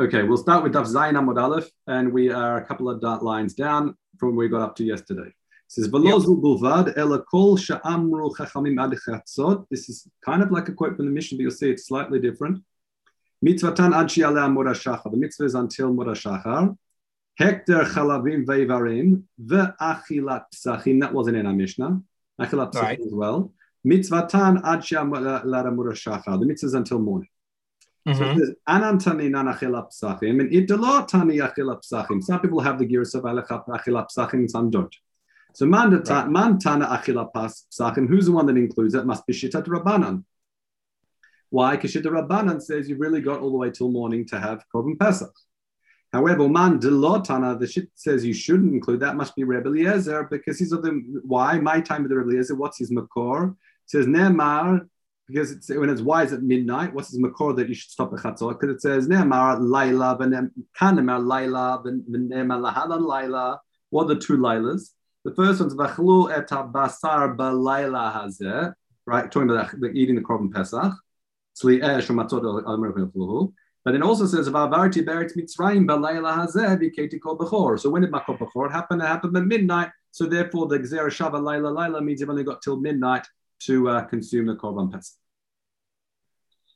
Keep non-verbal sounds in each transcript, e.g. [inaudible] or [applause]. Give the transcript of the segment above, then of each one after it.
Okay, we'll start with Daf Zayin Amud Aleph, and we are a couple of lines down from where we got up to yesterday. It says, Velozu bulvad ela kol sha'amru chachamim ad chatzot. This is kind of like a quote from the Mishnah, but you'll see it's slightly different. Mitzvatan ad shi'aleh amud. The mitzvah is until mud shachar. Hekter chalavim ve'varim ve'achilat psachim. That wasn't in our Mishnah. Achilat psachim right. as well. Mitzvatan ad shi'aleh amud shachar. The mitzvah is until morning. Mm-hmm. Some people have the gears of achila psachim, some don't. So man tana achila psachim, who's the one that includes it? Must be shitat rabbanan. Why? Because shitat rabbanan says you've really got all the way till morning to have korban pesach. However, man delotana, the shit says you shouldn't include that. Must be Rebbe Eliezer because he's of the why my time with the Rebbe Eliezer. What's his makor? It says Ne'mar because it's, when it's wise at midnight, what's his makor that you should stop at chatzor? Because it says ne'amar laila kanemar laila ne'emar lahalan laila. What are the two lailas? The first one's v'chlu et basar b'laila hazeh, right? Talking about the, eating the korban pesach. But it also says v'avarti beretz mitzrayim b'laila hazeh v'keti kol. So when did makor b'chor happen? It happened at midnight. So therefore, the gzera shava laila laila means you've only got till midnight to uh, consume the korban pesach.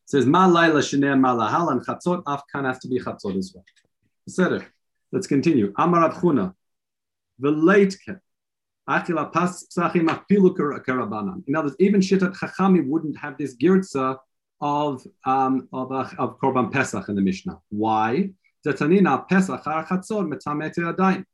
Says ma laila sheneh ma lahal and chatzot afkan has to be chatzot as well. Let's continue. Amar Chuna. The late Achila pas psachim afilu karabanan. In other words, even Shitat Chachami wouldn't have this girtza of um, of, uh, of korban pesach in the Mishnah. Why? Zatanina pesach har chatzot metamet adayin.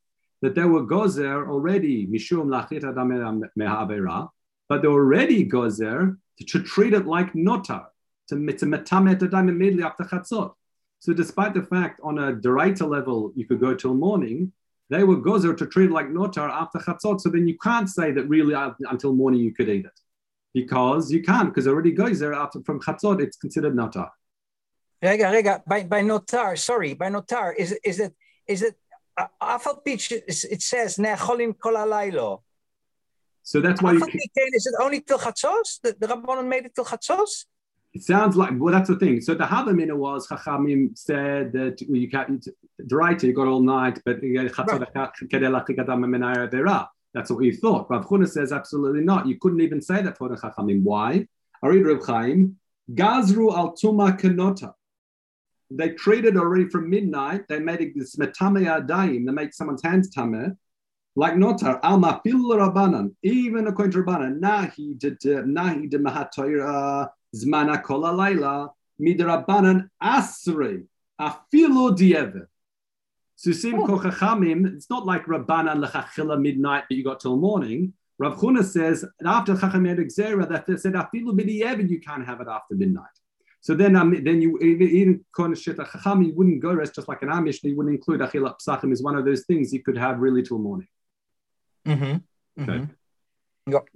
That there were gozer already mishum lachit adam mehavera, but they already gozer to treat it like notar to, to metamet adam immediately after chatzot. So despite the fact on a deraita level you could go till morning, they were gozer to treat like notar after chatzot. So then you can't say that really uh, until morning you could eat it, because you can't because already goes there after from chatzot it's considered notar. Rega, rega, by, by notar, sorry, by notar, is is it is it uh, Afal pitch it says necholim kol So that's why you can, is it only till chatzos? The, the Rabbanon made it till chatzos? It sounds like well that's the thing. So the havamina was chachamim said that well, you can't right you got all night but that's what we thought. Rav Chuna says absolutely not. You couldn't even say that for the chachamim. Why? Arid Rav Chaim gazru al tuma kanota they treated already from midnight. They made it this metame adayim. They make someone's hands tameh like notar al mafil rabbanan even according to rabbanan nahi de nahi de mahatoira zmana kol alayla midrabanan asre afilo dieve. Susim oh. kochachamim. It's not like rabbanan lechachila midnight that you got till morning. Rav Chuna says after chachamim exera that they said afilu b'dievin you can't have it after midnight. So then, um, then you even chacham you wouldn't go rest just like an Amish. You wouldn't include achilat psachim is one of those things you could have really till morning. Mm-hmm. Okay. Mm-hmm. Yep.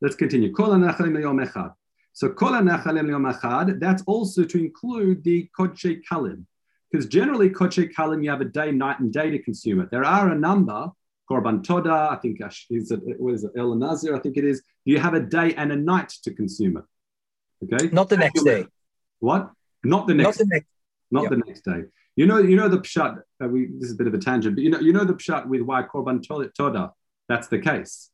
Let's continue. So kol nechalim yom that's also to include the kodshe kalim. Because generally kodshe kalim, you have a day, night, and day to consume it. There are a number, korban toda, I think, is it, what is it, El Nazir, I think it is. You have a day and a night to consume it. Okay? Not the next day. What? Not the next, not the next, not yep. the next day. You know, you know the pshat. Uh, we, this is a bit of a tangent, but you know, you know the pshat with why korban toda. That's the case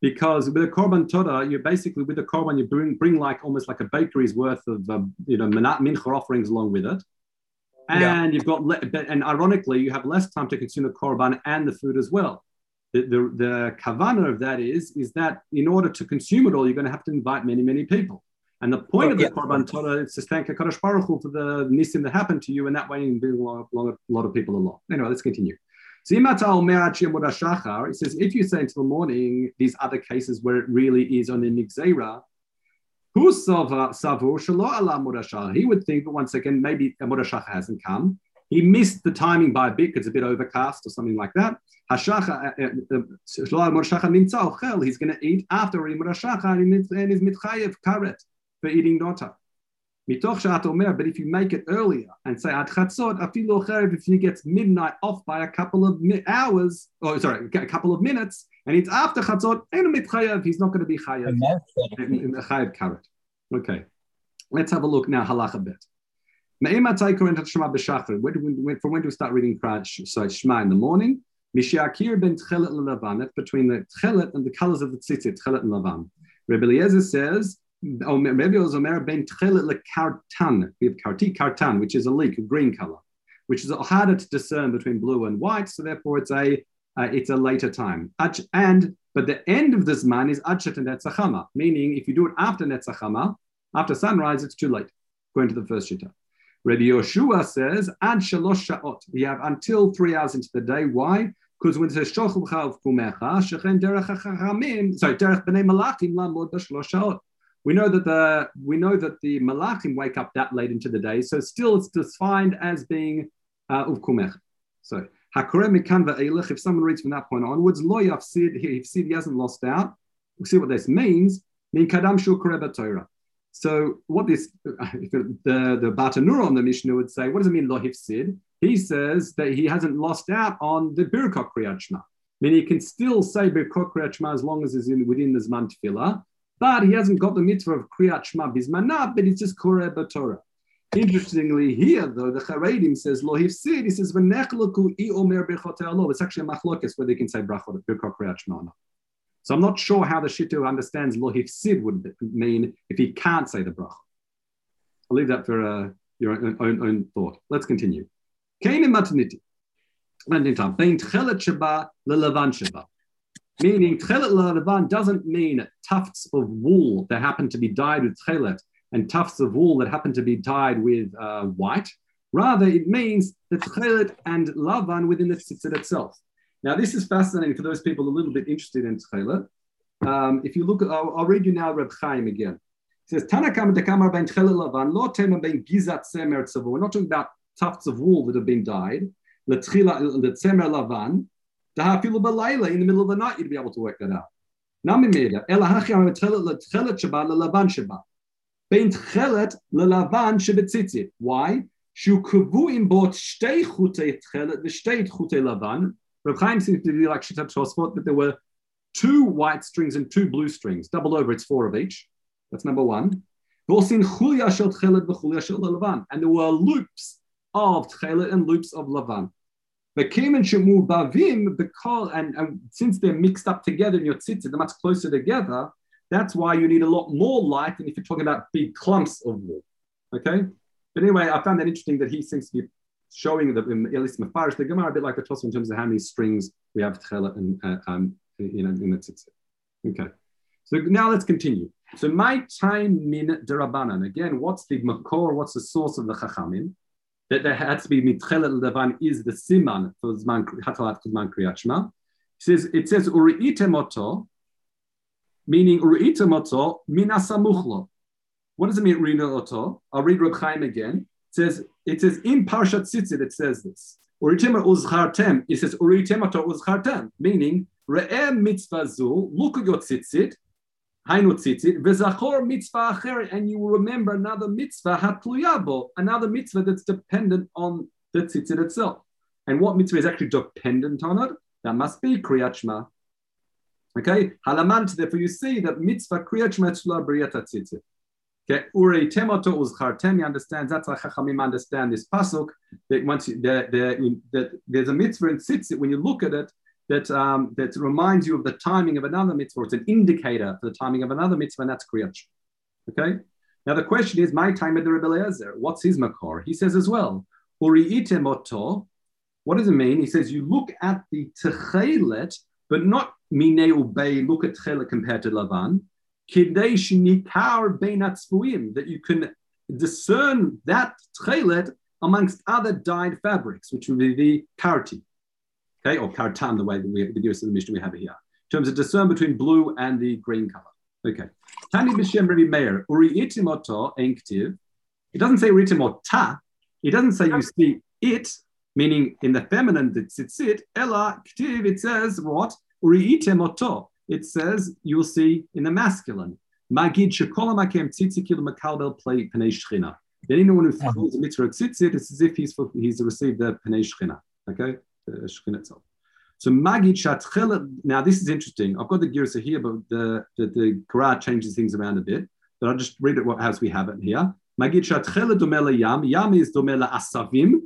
because with a korban toda, you basically with the korban you bring bring like almost like a bakery's worth of um, you know mincha offerings along with it, and yeah. you've got le- and ironically you have less time to consume the korban and the food as well. The, the, the kavana of that is is that in order to consume it all, you're going to have to invite many many people. And the point of the yeah. korban toda is to thank Hakadosh Baruch Hu for the nisim that happened to you, and that way you can bring a lot, a lot of people along. Anyway, let's continue. So it says if you say until the morning, these other cases where it really is on the nixera, he would think, but once again, maybe Murashacha hasn't come. He missed the timing by a bit because it's a bit overcast or something like that. Uh, uh, uh, he's going to eat after and is mitchayev karet for eating nota. Mitoch shat omer, but if you make it earlier and say ad chatzot, afilu cherev, if he gets midnight off by a couple of hours, or sorry, a couple of minutes, and it's after chatzot, chayev, he's not going to be chayev. Chayev karet. Okay, let's have a look now halacha bit. Me'ematai koren Shema b'shachar. From when do we start reading so Shema in the morning? Mishiakir ben tchelet lelavan. That's between the tchelet and the colors of the tzitzit, tchelet and lavan. Rabbi Eliezer says, it was Omer ben tchelet lekartan. We have karti kartan, which is a leek, a green color, which is harder to discern between blue and white. So therefore, it's a uh, it's a later time. And but the end of this man is achet and netzachama, meaning if you do it after netzachama, after sunrise, it's too late. Going to the first shita. Rabbi Yoshua says, ad shalosh sha'ot. We have until three hours into the day. Why? Because when it says shochel chav kumecha, shechen derech hachamim, sorry, derech b'nei malachim lamod b'shalosh sha'ot. We know that the we know that the malachim wake up that late into the day, so still it's defined as being uh, uvkumecha. So hakore mikan va'elech. If someone reads from that point onwards, lo yafsid. He, he hasn't lost out. We'll see what this means. Min kadam shul Torah. So what this [laughs] the the Bartenura on the Mishnah would say, what does it mean lo hifsid? He says that he hasn't lost out on the birkot kriyat shema. Meaning he can still say birkot kriyat shema as long as it's in, within the zman tefillah, but he hasn't got the mitzvah of kriyat shema bismanah, but it's just koreh b'torah. Interestingly, here though the Charedim says lo hifsid. He says v'nechloku i omer birchot It's actually a machlokes where they can say brachot kriyat shema. So I'm not sure how the Shittu understands lo hifsid would mean if he can't say the bracha. I'll leave that for uh, your own, own, own, thought. Let's continue. Meaning tchelet lelevan doesn't mean tufts of wool that happen to be dyed with tchelet and tufts of wool that happen to be dyed with uh, white. Rather, it means the tchelet and lavan within the tzitzit itself. Now, this is fascinating for those people a little bit interested in Tchelet. Um, if you look I'll, I'll, read you now Reb Chaim again. It says, Tanakam dekamar ben lavan, lo tema ben gizat semer. We're not talking about tufts of wool that have been dyed. Letsemer lavan. In the middle of the night, you'd be able to work that out. Why? Shu kuvu im bot shtei chutei tchelet v'shtei chutei lavan. Reb Chaim seems to be like Tosfot, that there were two white strings and two blue strings. Doubled over, it's four of each. That's number one. And there were loops of tchelet and loops of lavan. Because and, Bavim, because, and since they're mixed up together in your tzitzit, they're much closer together. That's why you need a lot more light than if you're talking about big clumps of wool. Okay. But anyway, I found that interesting that he seems to be showing that in least Mefarish, the Gemara a bit like the Tosfot in terms of how many strings we have Tchelet and uh, um, in the tzitzit. Okay, so now let's continue. So my time min derabanan. Again, what's the makor? What's the source of the chachamim? That there has to be mitchelet levan is the siman for zman hatalat zman kriyat shema. It says it says uriitemoto, meaning uriitemoto minasamuchlo. What does it mean uriitemoto? I'll read Reb Chaim again It says it says in Parshat Tzitzit it says this. Uritima uzchartem. It says uritimata uzchartem, meaning re'em mitzvah zul. Look at your tzitzit. Hainu tzitzit. V'zachor mitzvah and you will remember another mitzvah hatluyabo, another mitzvah that's dependent on the tzitzit itself. And what mitzvah is actually dependent on it? That must be kriyat. Okay, halamant. Therefore, you see that mitzvah kriyat shema briyat tzitzit. Okay, Uri Temoto Uzchartem, he understands, that's why Chachamim understand this pasuk, that once you, that, that there's a mitzvah in tzitzit, when you look at it, that, um, that reminds you of the timing of another mitzvah, it's an indicator for the timing of another mitzvah, and that's Kriyat Okay? Now the question is, my time at the Rebbe what's his makor? He says as well, Uri Itemoto, what does it mean? He says, you look at the Techelet, but not Mine Ubei, look at Techelet compared to Lavan, that you can discern that tchelet amongst other dyed fabrics, which would be the karti, okay, or kartan, the way that we have the use of the Mishnah we have here, in terms of discern between blue and the green color. Okay. Tani b'shem Rabbi Meir, uri itimoto enktiv. It doesn't say ta. It doesn't say you see it, meaning in the feminine it's it. Ella ktiv. It says what? Uri itimoto it says you'll see in the masculine. Magid shekola makem tzitzikil makalbel play penei shchina. Anyone who mm-hmm. follows the mitzvah tzitzit, it's as if he's he's received the penei shchina. Okay, Shekhinah itself. So Magid Shatchelet, now this is interesting. I've got the Girsa here, but the, the, the changes things around a bit. But I'll just read it as we have it here. Magid Shatchelet Domela Yam, Yam is Domela Asavim,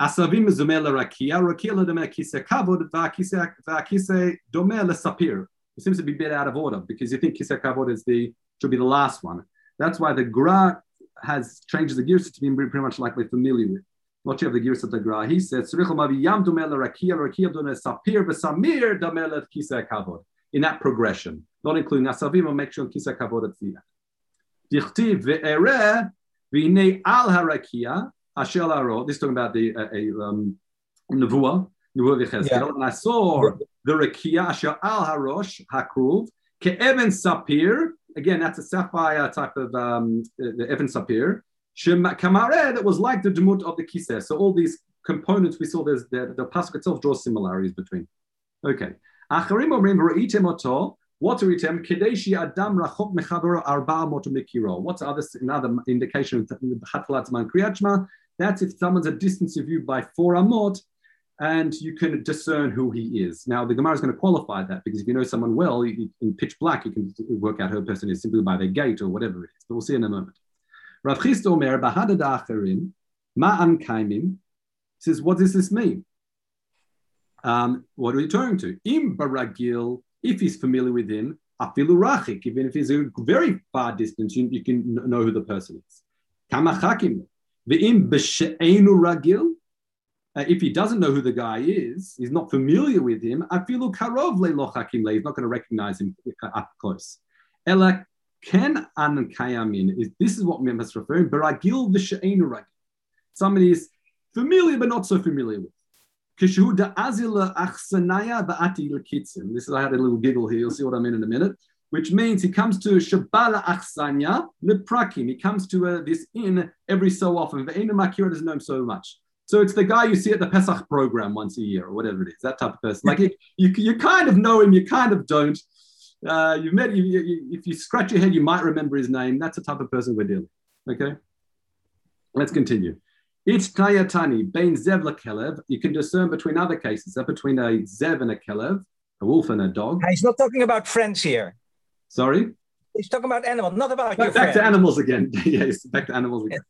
Asavim is Domela Rakia, Rakia Domela Kise Kavod, Vakise Domela Sapir. It seems to be a bit out of order because you think Kise Kavod is the, should be the last one. That's why the Gra has changes the Girsa to be pretty much like we're familiar with. You have the gears of the Gra. He says, Yam Rakia, Rakia Sapir, Samir Domel Kiseh Kavod. In that progression, not including Asavim or make sure Kiseh Kavod at the. Dichtiv ve'ere v'inei al harakia asher laro. This is talking about the uh, a, um, nevuah, nevuah v'cheskel. And I saw the rakia asher al harosh hakruv ke'evan sapir. Again, that's a sapphire type of um, the evan sapir. That was like the demut of the kiseh. So all these components we saw, there's the, the pasuk itself draws similarities between. Okay. Acharim omrim ra'item oto what item? Kedeshi adam rachok arba moto mikiro. What's other, another indication of Hatfalat Man Kriyachma? That's if someone's a distance of you by four amot, and you can discern who he is. Now, the Gemara is going to qualify that because if you know someone well, you, in pitch black, you can work out who a person is simply by their gait or whatever it is. But we'll see in a moment. Rav Chisda Omer, Bahadad Acherim, Ma'an Kaimim, says, what does this mean? Um, what are we referring to? Im Baragil if he's familiar with him, afilu rachik, even if he's a very far distance, you, you can know who the person is. Kamachakim. Ve'im b'she'enu ragil, uh, if he doesn't know who the guy is, he's not familiar with him, afilu karov le'lochakim le, he's not going to recognize him up close. Ela ken an kayamin, is this is what Mem is referring, baragil v'she'enu. Somebody is familiar but not so familiar with. Kishu da azila achsanaya ba'ati l'kitzim. This is, I had a little giggle here, you'll see what I mean in a minute, which means he comes to Shabala Achsanya Leprakim. He comes to uh, this inn every so often. Ve'ena Makira doesn't know him so much. So it's the guy you see at the Pesach program once a year or whatever it is, that type of person. Like you, you, you kind of know him, you kind of don't. Uh, you've met, you, you, if you scratch your head, you might remember his name. That's the type of person we're dealing with. Okay? Let's continue. Each kayatani, bein zev kelev, you can discern between other cases, uh, between a zev and a kelev, a wolf and a dog. He's not talking about friends here. Sorry? He's talking about animals, not about back, back to animals again. [laughs] yes, back to animals again.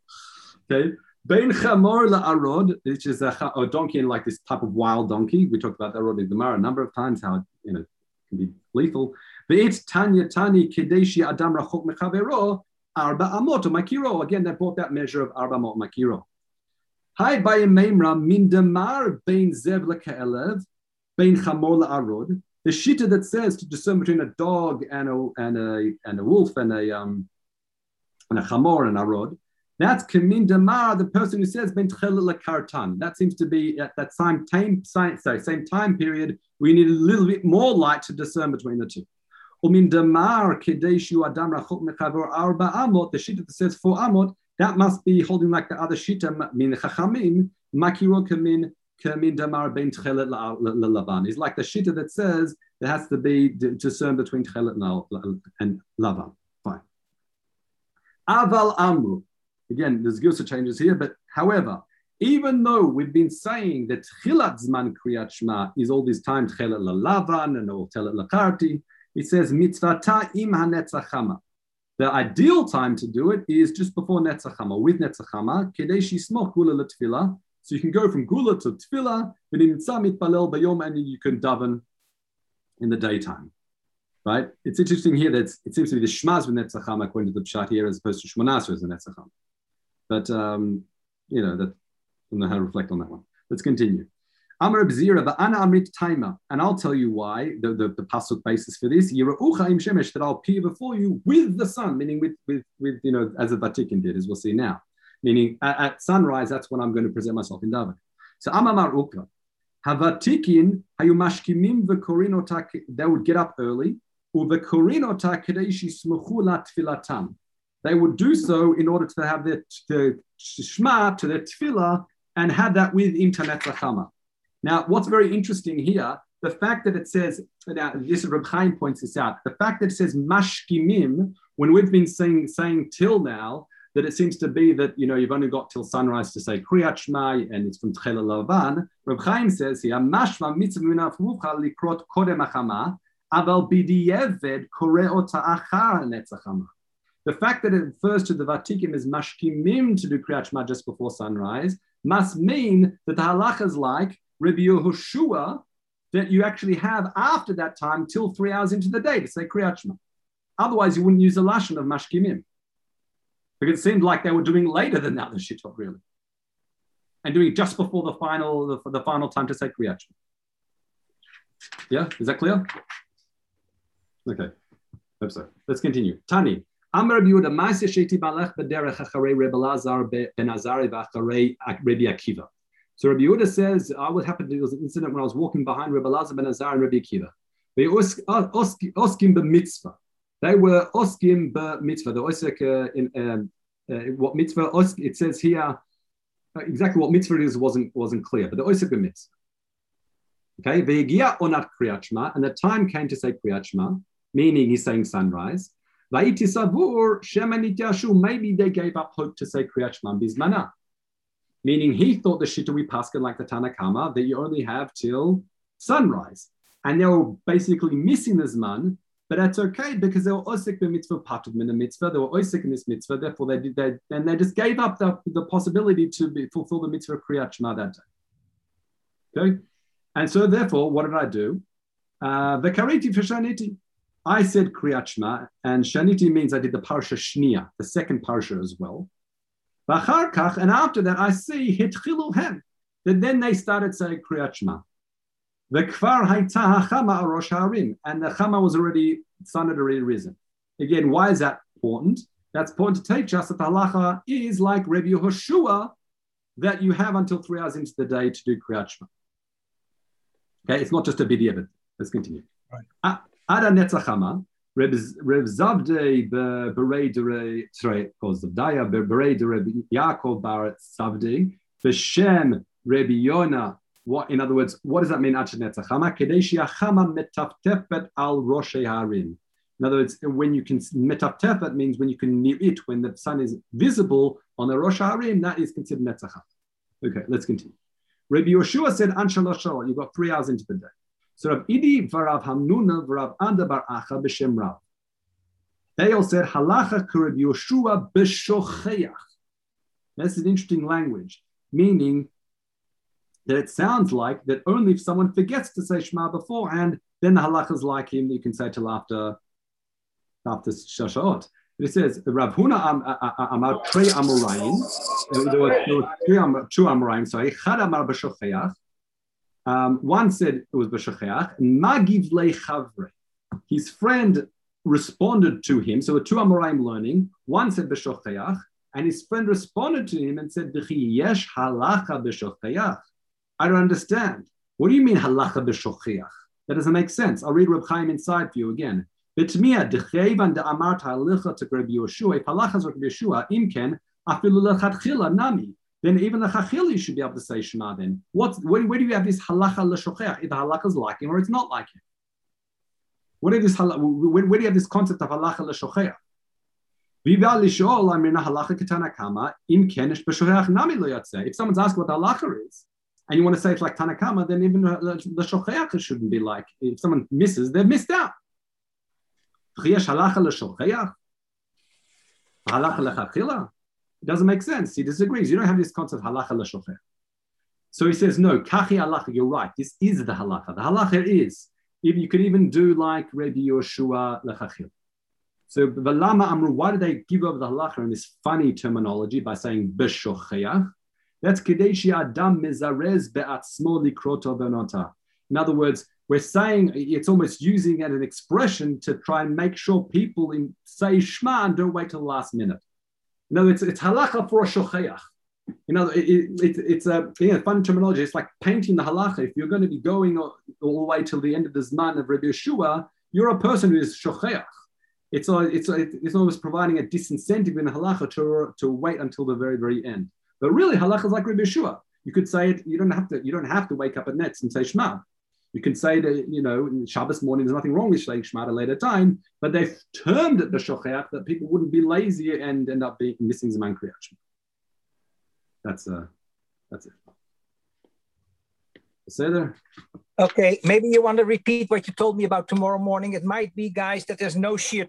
okay. Bein chamor la'arod, which is a, a, donkey and like this type of wild donkey. We talked about that already in the Gemara a number of times, how it you know, can be lethal. Ve'it tanya tani kedeshi adam rachok mechavero arba amot makiro. Again, they brought that measure of arba amot makiro. Hi Memra min demar bein zev le'ke'elev bein chamor la'arod. The shita that says to discern between a dog and a and a and a wolf and a um and a chamor and a rod. That's kamin damar, the person who says ben kartan. That seems to be at that same time, sorry, same time period. We need a little bit more light to discern between the two. Umin damar kedeshu adam rachot mechavor arba amot. The shita that says four amot that must be holding like the other shita um, min chachamim makiro kamin kamin damar ben tchelet lavan. It's like the shita that says there has to be discern between tchelet and lavan. Fine. Aval amru. Again, there's gilsa changes here, but however, even though we've been saying that chilat zman kriyat shma is all this time tchelet lavan and all tchelet lakarti, it says mitzvata im hanetzachama. The ideal time to do it is just before Netzachama, with Netzachama, Kedeshi Smoch Gula Tefillah. So you can go from Gula to Tefillah, but in Balel Bayom, and you can daven in the daytime. Right? It's interesting here that it seems to be the Shmaz with Netzachama according to the Pshat here, as opposed to Shmonasra as the Netzachama. But, um, you know, that, I don't know how to reflect on that one. Let's continue. Amar Bzira, Ana Amrit Taima. And I'll tell you why, the, the, the pasuk basis for this. Yira'ucha im shemesh, that I'll appear before you with the sun, meaning with, with, with you know, as the Vatikan did, as we'll see now. Meaning at, at sunrise, that's when I'm going to present myself in David. So Amamar Ukra. Havatikin hayumashkimim v'korinota, they would get up early, uv'korinota kadeshi smuchu tfilatam. They would do so in order to have their the shma to their tefillah and have that with internet lachama. Now, what's very interesting here, the fact that it says, now this is Reb Chaim points this out, the fact that it says mashkimim, when we've been saying, saying till now, that it seems to be that you know you've only got till sunrise to say Kriyat Shema and it's from Tchela Lavan. Reb Chaim says here, Mashma mitzvah likrot kodem achama, aval bidiyeved kore achar netzachama. The fact that it refers to the Vatikim as mashkimim to do Kriyat Shema just before sunrise must mean that the halacha is like Rabbi Yehoshua that you actually have after that time till three hours into the day to say Kriyat Shema. Otherwise, you wouldn't use the lashon of mashkimim because it seemed like they were doing later than that the shittot really, and doing just before the final the, the final time to say Kriyat Shema. Yeah, is that clear? Okay, hope so. Let's continue. Tani. Rabbi Yehuda, Ma'aseh Sheti Balech B'derech Acharei Rebbe Lazar Ben Azari V'Acharei Rabbi Akiva. So Rabbi Yehuda says, I what happened, it was an incident when I was walking behind Rabbi Lazar Ben Azar and Rabbi Akiva. They oskim b'mitzvah. They were oskim b'mitzvah. The osik uh, in um, uh, what mitzvah, it says here, uh, exactly what mitzvah it is wasn't, wasn't clear, but the osik b'mitzvah. Okay, Ve'egia onat kriyat and the time came to say kriyat meaning he's saying sunrise. Maybe they gave up hope to say Kriyat Shema. Meaning he thought the Shita we Paskin like the Tanakama that you only have till sunrise. And they were basically missing the Zman, but that's okay because they were Osik mitzvah, part of the mitzvah, they were Osik in this mitzvah, therefore they did that, and they just gave up the, the possibility to be, fulfill the mitzvah of Kriyat Shema that day. Okay? And so therefore, what did I do? Uh, the Kariti shaniti. I said Kriyat Shema, and Shaniti means I did the Parsha Shnia, the second Parsha as well. And after that, I see Hitchilu Hem, that then they started saying Kriyat Shema. The Kfar Haita Hachama Rosh Harim, and the Chama was already, sun had already risen. Again, why is that important? That's important to teach us that the halacha is like Rabbi Yehoshua, that you have until three hours into the day to do Kriyat Shema. Okay, it's not just a bidiyah, let's continue. Right. Ada Netzachama, Reb Zavde Berei Dere, sorry, called Zavdaya Berei Dere Yaakov Bar Zavde, Beshem Rabbi Yona. What, in other words, what does that mean? Ad Netzachama, Kedeshi Achama Metaftefet al Roshei Harim. In other words, when you can metaftefet means when you can near it, when the sun is visible on the Rosh Harim, that is considered netzachah. Okay, let's continue. Rabbi Yoshua said, Anshalashal, you've got three hours into the day. So Rav Idi v'Rav Hamnuna v'Rav Anda bar Acha b'Shem Rav. They all said halacha k'Rav Yoshua b'shocheach. That's an interesting language, meaning that it sounds like that only if someone forgets to say Shema beforehand, then the halacha is like him. You can say till after after Shashot. But it says Rav Huna amar trei amorayim. There were two amorayim. Sorry, chad amar b'shocheach. Um, one said it was B'Shacheach, Magiv Le Chavre. His friend responded to him. So the two Amoraim learning. One said B'Shacheach, and his friend responded to him and said, Yesh halacha b'shocheach. I don't understand. What do you mean halacha b'shocheach? That doesn't make sense. I'll read Reb Chaim inside for you again. B'tmiya dechevan de'amart halicha to Rabbi Yeshua, if halacha Rabbi Yeshua, imken, afilu lechatchila nami then even the chachili should be able to say Shema. Then what? Where, where do you have this halacha l'shocheach? If the halacha is like him or it's not like him. What is this? Where, where do you have this concept of halacha l'shocheach? If someone's asked what halacha is, and you want to say it's like Tanakama, then even the shocheach shouldn't be like. If someone misses, they've missed out. Halacha lechachila. It doesn't make sense. He disagrees. You don't have this concept halacha l'shofer. So he says, no, kachi halacha, you're right. This is the halacha. The halacha is, if you could even do like Rabbi Yoshua lechachil. So Valama Amru, why did they give over the halacha in this funny terminology by saying b'shocheach? That's kadeshi adam mezarez be'atzmo likroto benota. In other words, we're saying it's almost using it an expression to try and make sure people in, say Shema and don't wait till the last minute. No, it's it's halacha for a shocheach. You know, it, it, it's a fun terminology. It's like painting the halacha. If you're going to be going all, all the way till the end of the zman of Rabbi Yeshua, you're a person who is shocheach. It's a, it's uh, a, it's almost providing a disincentive in halacha to, to wait until the very very end. But really, halacha is like Rabbi Yeshua. You could say it. You don't have to. You don't have to wake up at nets and say Shema. You can say that, you know, in Shabbos morning, there's nothing wrong with saying Shema at a later time, but they've termed it the Shocheach that people wouldn't be lazy and end up being missing Zman Kriyat That's, uh, that's it. Seder. Okay, maybe you want to repeat what you told me about tomorrow morning. It might be, guys, that there's no shear tomorrow.